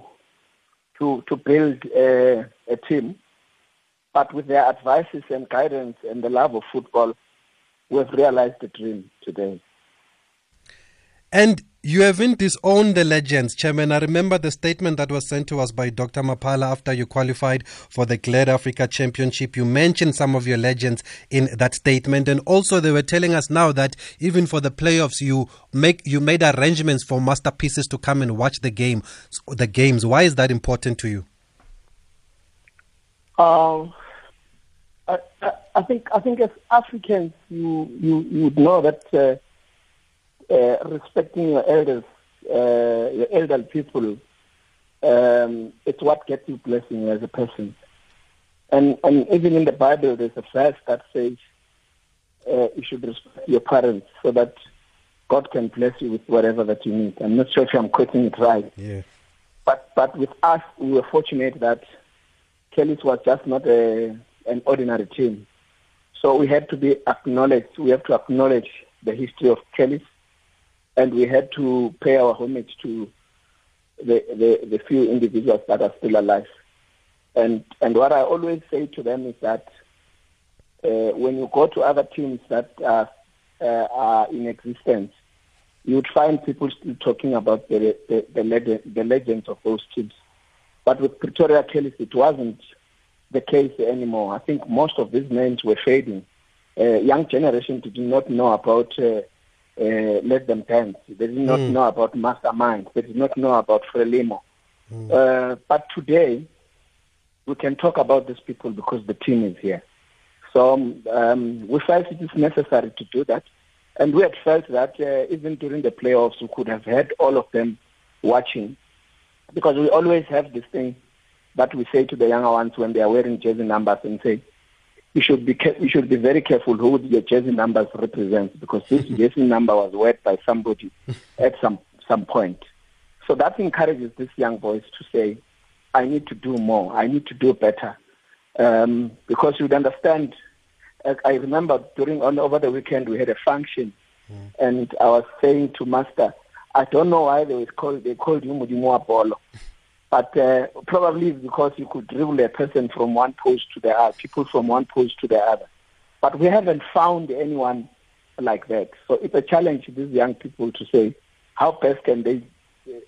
to to build uh, a team, but with their advices and guidance and the love of football, we've realized the dream today. And you haven't disowned the legends, Chairman. I remember the statement that was sent to us by Dr. Mapala after you qualified for the Glad Africa Championship. You mentioned some of your legends in that statement, and also they were telling us now that even for the playoffs, you make you made arrangements for masterpieces to come and watch the game, the games. Why is that important to you? Um, I, I, I think I think as Africans, you you you would know that uh, respecting your elders, uh, your elder people, um, it's what gets you blessing as a person. And and even in the Bible, there's a verse that says uh, you should respect your parents so that God can bless you with whatever that you need. I'm not sure if I'm quoting it right. Yeah. but but with us, we were fortunate that Callies was just not a, an ordinary team. So we had to be acknowledged. We have to acknowledge the history of Callies, and we had to pay our homage to the, the, the few individuals that are still alive. And and what I always say to them is that uh, when you go to other teams that are, uh, are in existence, you would find people still talking about the the, the, legend, the legends of those teams. But with Pretoria Callies, it wasn't the case anymore. I think most of these names were fading. Uh, young generation did not know about uh, uh, Let Them Dance. They did not mm. know about Mastermind. They did not know about Frelimo. Mm. Uh, but today, we can talk about these people because the team is here. So um, we felt it is necessary to do that. And we had felt that uh, even during the playoffs, we could have had all of them watching because we always have this thing that we say to the younger ones when they are wearing jersey numbers and say, you should be you should be very careful who your jersey numbers represents because this jersey number was worn by somebody at some some point. So that encourages these young boys to say, I need to do more. I need to do better. Um, because you'd understand, I remember during on over the weekend we had a function, mm. and I was saying to Master, I don't know why they was called they called you Modimo wa bolo. But uh, probably because you could dribble a person from one post to the other, people from one post to the other. But we haven't found anyone like that. So it's a challenge to these young people to say, how best can they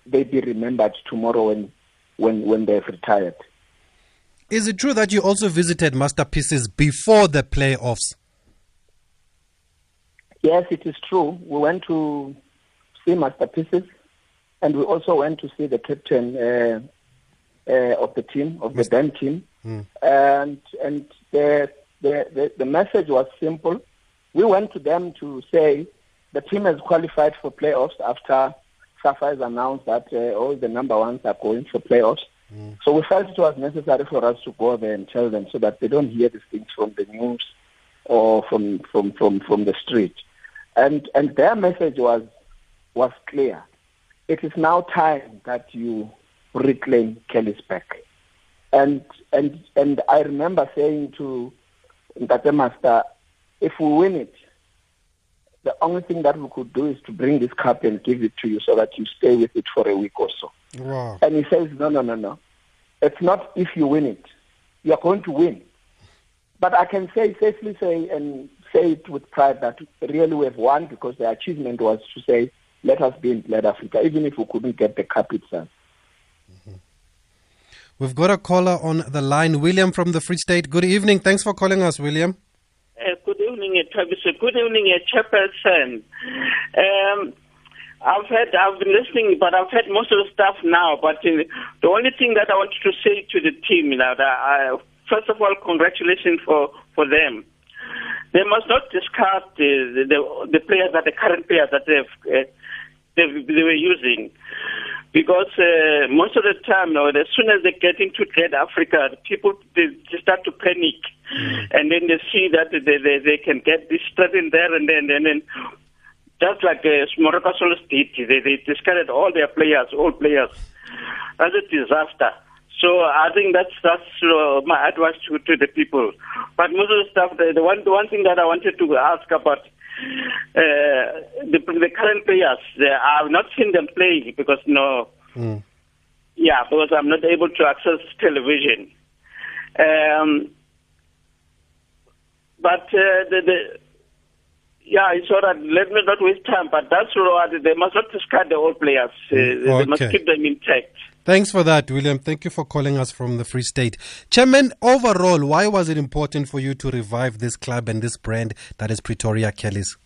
they be remembered tomorrow when when when they've retired? Is it true that you also visited masterpieces before the playoffs? Yes, it is true. We went to see masterpieces, and we also went to see the captain uh, uh, of the team, of the then team. Mm. And and the, the, the, the message was simple. We went to them to say the team has qualified for playoffs after SAFA has announced that uh, all the number ones are going for playoffs. Mm. So we felt it was necessary for us to go there and tell them so that they don't hear these things from the news or from from from, from the street. And and their message was was clear. It is now time that you reclaim Callies back. And and and I remember saying to Nkate Master, if we win it, the only thing that we could do is to bring this cup and give it to you so that you stay with it for a week or so. Wow. And he says, no, no, no, no. It's not if you win it. You are going to win. But I can say, safely say, and say it with pride that really we have won because the achievement was to say, let us be in Blood Africa, even if we couldn't get the cup itself. We've got a caller on the line, William from the Free State. Good evening. Thanks for calling us, William. Uh, good evening, Travis. Good evening, Chairperson. Um, I've had, I've been listening, but I've had most of the stuff now. But uh, the only thing that I wanted to say to the team, know, that I, first of all, congratulations for for them. They must not discard the the, the players that the current players that they've, uh, they've they were using because uh, most of the time now, as soon as they get into Trade Africa, people they, they start to panic, mm. and then they see that they, they, they can get this in there, and then and then just like uh, Smoroka did, they, they discarded all their players, all players. That's a disaster. So I think that's that's uh, my advice to, to the people. But most of the stuff, the, the one the one thing that I wanted to ask about the, the current players, I've not seen them play because no, mm. yeah, because I'm not able to access television. Um, but uh, the, the yeah, it's all right. Let me not waste time, but that's what they must not discard the old players. Uh, okay. They must keep them intact. Thanks for that, William. Thank you for calling us from the Free State. Chairman, overall, why was it important for you to revive this club and this brand that is Pretoria Callies?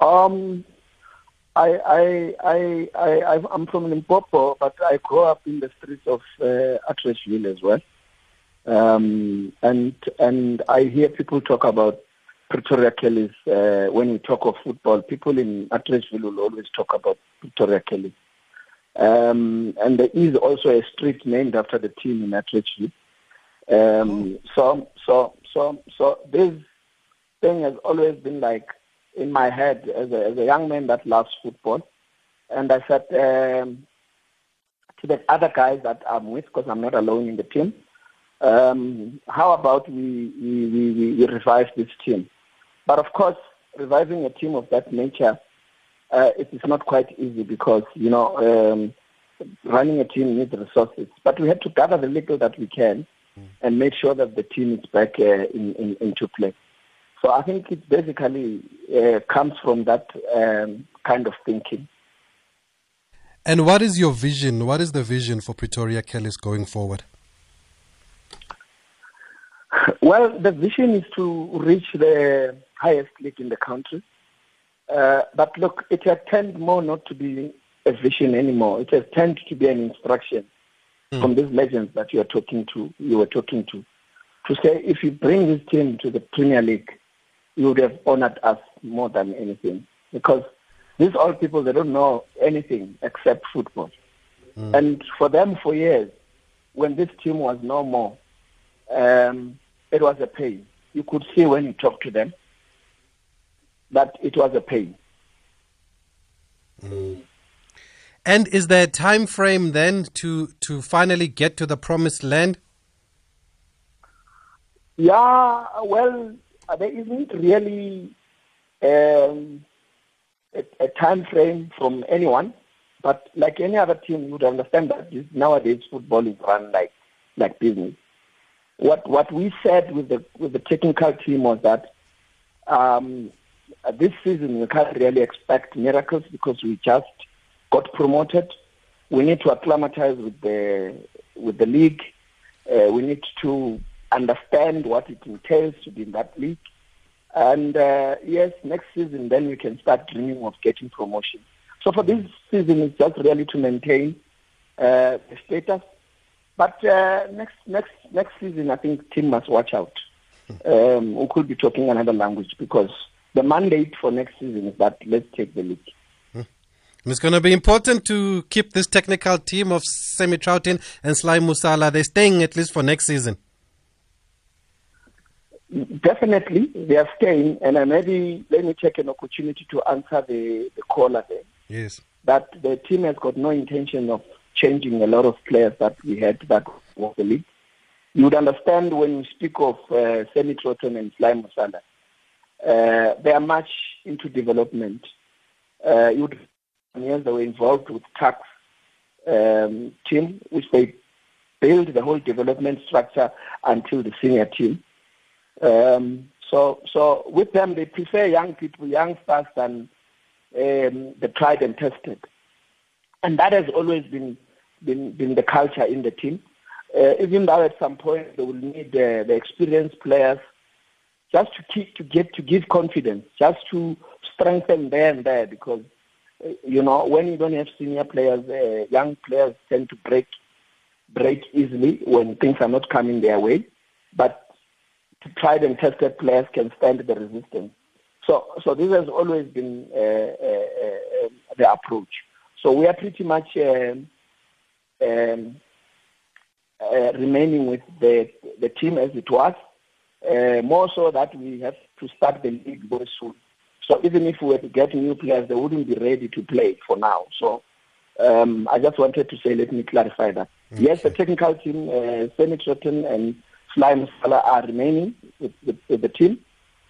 Um, I, I, I, I, I'm from Limpopo, but I grew up in the streets of uh, Atteridgeville as well. Um, and and I hear people talk about Pretoria Callies uh, when we talk of football. People in Atteridgeville will always talk about Pretoria Callies. Um, and there is also a street named after the team in Atteridgeville. Um, so, so, so, so this thing has always been like in my head as a, as a young man that loves football. And I said, um, to the other guys that I'm with, because I'm not alone in the team. Um, how about we, we, we, we revive this team? But of course, reviving a team of that nature, uh, it is not quite easy because, you know, um, running a team needs resources. But we had to gather the little that we can and make sure that the team is back uh, in, in, into play. So I think it basically uh, comes from that um, kind of thinking. And what is your vision? What is the vision for Pretoria Callies going forward? Well, the vision is to reach the highest league in the country. Uh, but look, it has turned more not to be a vision anymore. It has turned to be an instruction mm. from these legends that you are talking to. You were talking to, to say if you bring this team to the Premier League, you would have honored us more than anything because these old people they don't know anything except football, mm. and for them for years, when this team was no more, um, it was a pain. You could see when you talk to them that it was a pain. Mm. And is there a time frame then to to finally get to the promised land? Yeah, well, there isn't really um, a, a, time frame from anyone, but like any other team, you would understand that nowadays football is run like like business. What what we said with the with the technical team was that um, this season we can't really expect miracles because we just got promoted. We need to acclimatize with the with the league. Uh, we need to understand what it entails to be in that league. And uh, yes, next season then we can start dreaming of getting promotion. So for this season, it's just really to maintain uh, the status. But uh, next next next season, I think team must watch out. Um, we could be talking another language because the mandate for next season is that let's take the league. It's going to be important to keep this technical team of Sammy Troughton and Sly Musala. They're staying at least for next season. Definitely, they are staying. And uh, maybe let me take an opportunity to answer the, the caller there. Yes. That the team has got no intention of changing a lot of players that we had that was the league. You would understand when you speak of uh, Sammy Troughton and Sly Musala, uh, they are much into development. Uh, you would they were involved with tax um, team, which they build the whole development structure until the senior team. Um, so, so with them, they prefer young people, youngsters than um, the tried and tested, and that has always been been, been the culture in the team. Uh, even though at some point they will need uh, the experienced players just to keep to get to give confidence, just to strengthen and there because you know, when you don't have senior players, uh, young players tend to break break easily when things are not coming their way. But tried and tested players can stand the resistance. So, so this has always been uh, uh, the approach. So we are pretty much um, um, remaining with the the team as it was. Uh, more so that we have to start the league very soon. So even if we were to get new players, they wouldn't be ready to play for now. So um, I just wanted to say, let me clarify that. Okay. Yes, the technical team, uh, Sammy Troughton and Sly Musala are remaining with, with, with the team.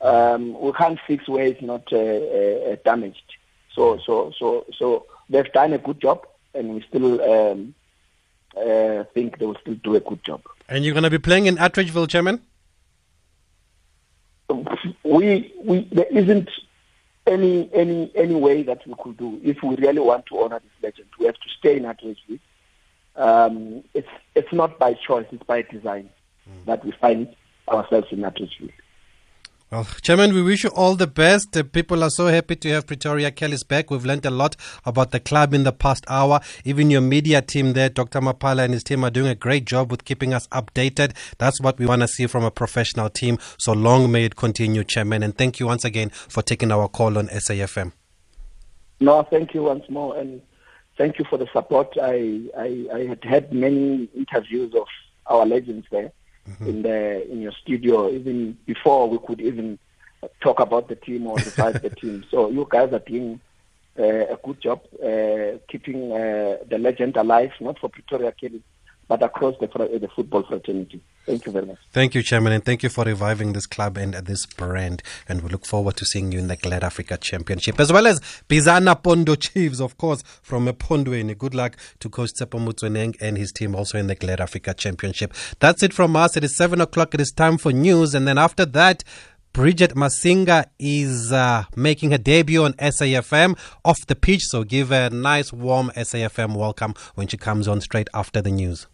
Um, we can't fix where it's not uh, uh, damaged. So, so, so, so they've done a good job, and we still um, uh, think they will still do a good job. And you're going to be playing in Atteridgeville, Chairman? We, we, there isn't any any any way that we could do if we really want to honor this legend. We have to stay in Atteridgeville. Um, it's it's not by choice; it's by design mm. that we find ourselves in Atteridgeville. Well, Chairman, we wish you all the best. People are so happy to have Pretoria Callies back. We've learned a lot about the club in the past hour. Even your media team there, Dr. Mapala and his team are doing a great job with keeping us updated. That's what we want to see from a professional team. So long may it continue, Chairman. And thank you once again for taking our call on SAFM. No, thank you once more. And thank you for the support. I, I, I had had many interviews of our legends there mm-hmm. in the in your studio even before we could even talk about the team or decide the team. So you guys are doing uh, a good job uh, keeping uh, the legend alive, not for Pretoria Kelly, but across the, the football fraternity. Thank you very much. Thank you, Chairman, and thank you for reviving this club and this brand. And we look forward to seeing you in the Glad Africa Championship, as well as Bizana Pondo Chiefs, of course, from Pondweni. Good luck to Coach Tsepo Mutsuneng and his team also in the Glad Africa Championship. That's it from us. It is 7 o'clock. It is time for news. And then after that, Bridget Masinga is uh, making her debut on SAFM off the pitch, so give her a nice warm SAFM welcome when she comes on straight after the news.